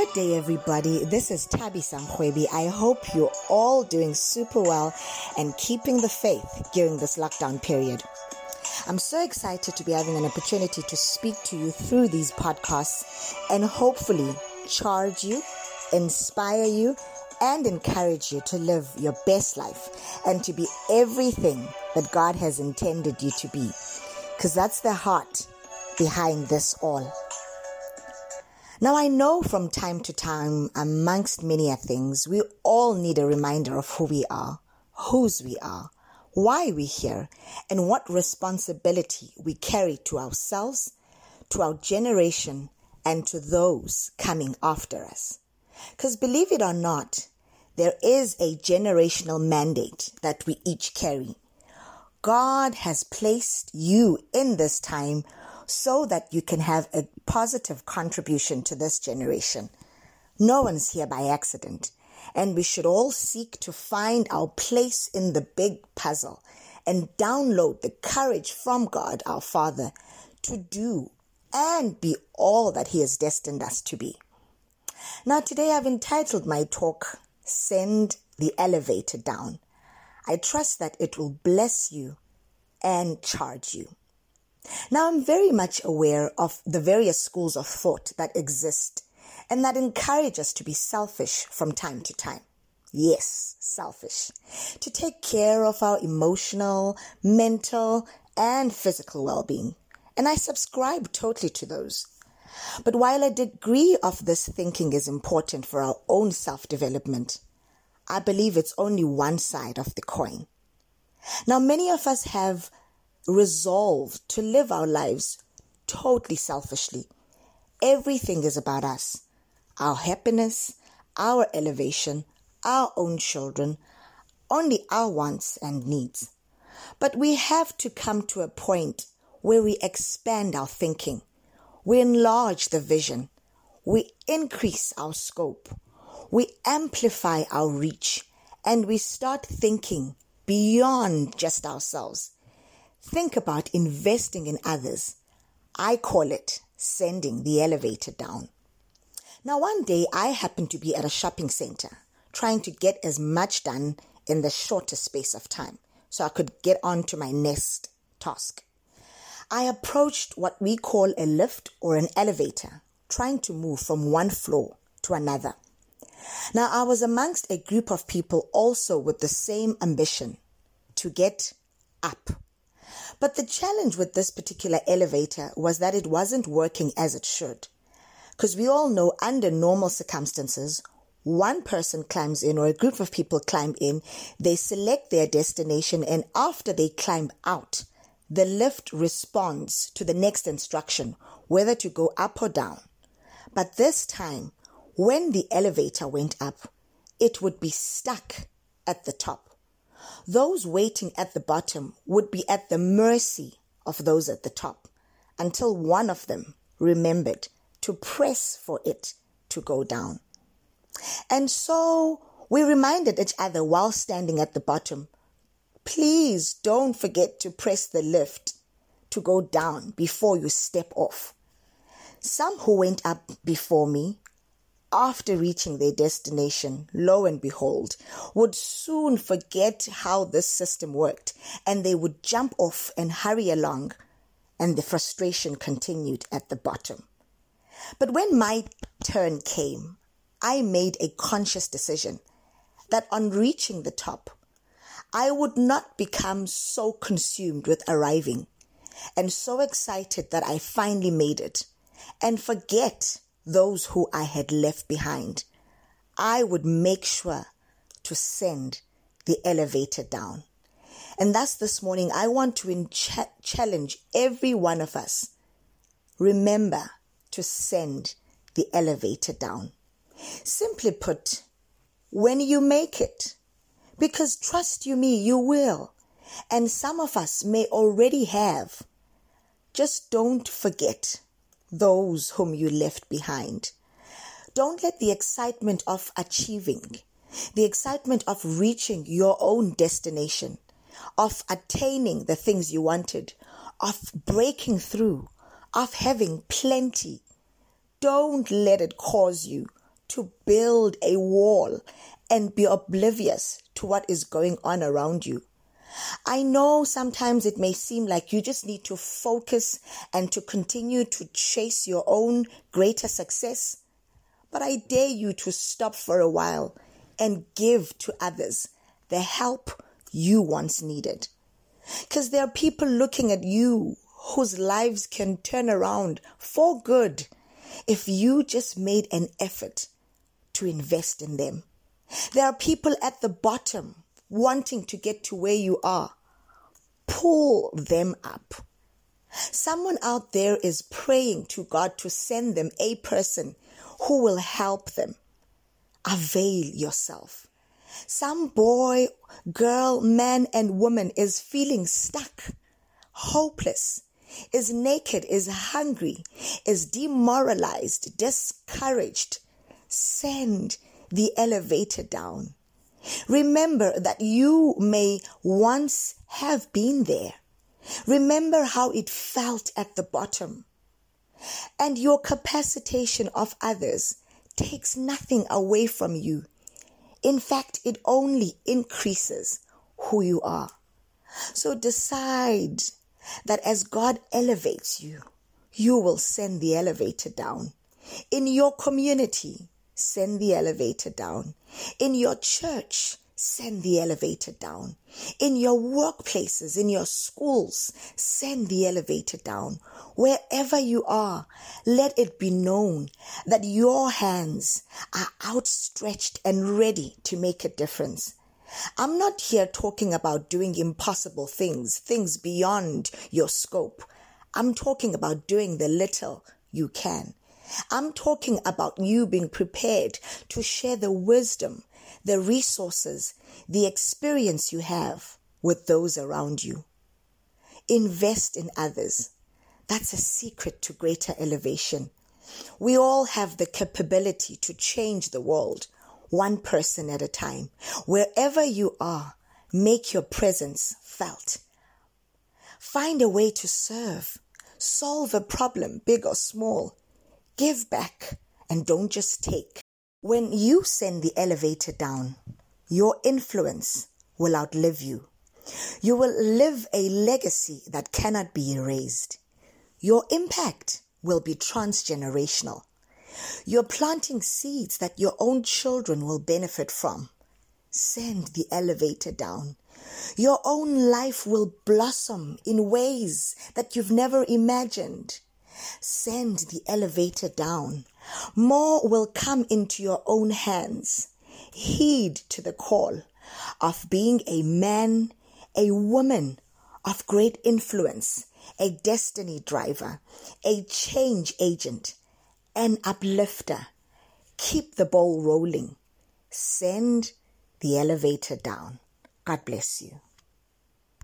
Good day, everybody. This is Tabi Samhwebi. I hope you're all doing super well and keeping the faith during this lockdown period. I'm so excited to be having an opportunity to speak to you through these podcasts and hopefully charge you, inspire you, and encourage you to live your best life and to be everything that God has intended you to be. Because that's the heart behind this all. Now, I know from time to time, amongst many things, we all need a reminder of who we are, whose we are, why we're here, and what responsibility we carry to ourselves, to our generation, and to those coming after us. Because believe it or not, there is a generational mandate that we each carry. God has placed you in this time so that you can have a positive contribution to this generation. No one's here by accident, and we should all seek to find our place in the big puzzle and download the courage from God our Father to do and be all that He has destined us to be. Now, today I've entitled my talk, Send the Elevator Down. I trust that it will bless you and charge you. Now, I'm very much aware of the various schools of thought that exist and that encourage us to be selfish from time to time. Yes, selfish. To take care of our emotional, mental, and physical well being. And I subscribe totally to those. But while a degree of this thinking is important for our own self development, I believe it's only one side of the coin. Now, many of us have resolved to live our lives totally selfishly. Everything is about us our happiness, our elevation, our own children, only our wants and needs. But we have to come to a point where we expand our thinking, we enlarge the vision, we increase our scope, we amplify our reach, and we start thinking beyond just ourselves Think about investing in others. I call it sending the elevator down. Now, one day I happened to be at a shopping center trying to get as much done in the shortest space of time so I could get on to my next task. I approached what we call a lift or an elevator, trying to move from one floor to another. Now, I was amongst a group of people also with the same ambition to get up but the challenge with this particular elevator was that it wasn't working as it should. Because we all know under normal circumstances, one person climbs in or a group of people climb in, they select their destination, and after they climb out, the lift responds to the next instruction, whether to go up or down. But this time, when the elevator went up, it would be stuck at the top those waiting at the bottom would be at the mercy of those at the top until one of them remembered to press for it to go down. And so we reminded each other while standing at the bottom please don't forget to press the lift to go down before you step off. Some who went up before me after reaching their destination, lo and behold, would soon forget how this system worked and they would jump off and hurry along, and the frustration continued at the bottom. But when my turn came, I made a conscious decision that on reaching the top, I would not become so consumed with arriving and so excited that I finally made it and forget those who I had left behind, I would make sure to send the elevator down. And thus this morning, I want to challenge every one of us. Remember to send the elevator down. Simply put, when you make it, because trust you me, you will. And some of us may already have. Just don't forget those whom you left behind. Don't let the excitement of achieving, the excitement of reaching your own destination, of attaining the things you wanted, of breaking through, of having plenty, don't let it cause you to build a wall and be oblivious to what is going on around you. I know sometimes it may seem like you just need to focus and to continue to chase your own greater success. But I dare you to stop for a while and give to others the help you once needed. Because there are people looking at you whose lives can turn around for good if you just made an effort to invest in them. There are people at the bottom wanting to get to where you are. Pull them up. Someone out there is praying to God to send them a person who will help them. Avail yourself. Some boy, girl, man, and woman is feeling stuck, hopeless, is naked, is hungry, is demoralized, discouraged. Send the elevator down. Remember that you may once have been there. Remember how it felt at the bottom. And your capacitation of others takes nothing away from you. In fact, it only increases who you are. So decide that as God elevates you, you will send the elevator down. In your community, send the elevator down. In your church, send the elevator down. In your workplaces, in your schools, send the elevator down. Wherever you are, let it be known that your hands are outstretched and ready to make a difference. I'm not here talking about doing impossible things, things beyond your scope. I'm talking about doing the little you can. I'm talking about you being prepared to share the wisdom, the resources, the experience you have with those around you. Invest in others. That's a secret to greater elevation. We all have the capability to change the world, one person at a time. Wherever you are, make your presence felt. Find a way to serve, solve a problem, big or small. Give back and don't just take. When you send the elevator down, your influence will outlive you. You will live a legacy that cannot be erased. Your impact will be transgenerational. You're planting seeds that your own children will benefit from. Send the elevator down. Your own life will blossom in ways that you've never imagined. Send the elevator down. More will come into your own hands. Heed to the call of being a man, a woman of great influence, a destiny driver, a change agent, an uplifter. Keep the ball rolling. Send the elevator down. God bless you.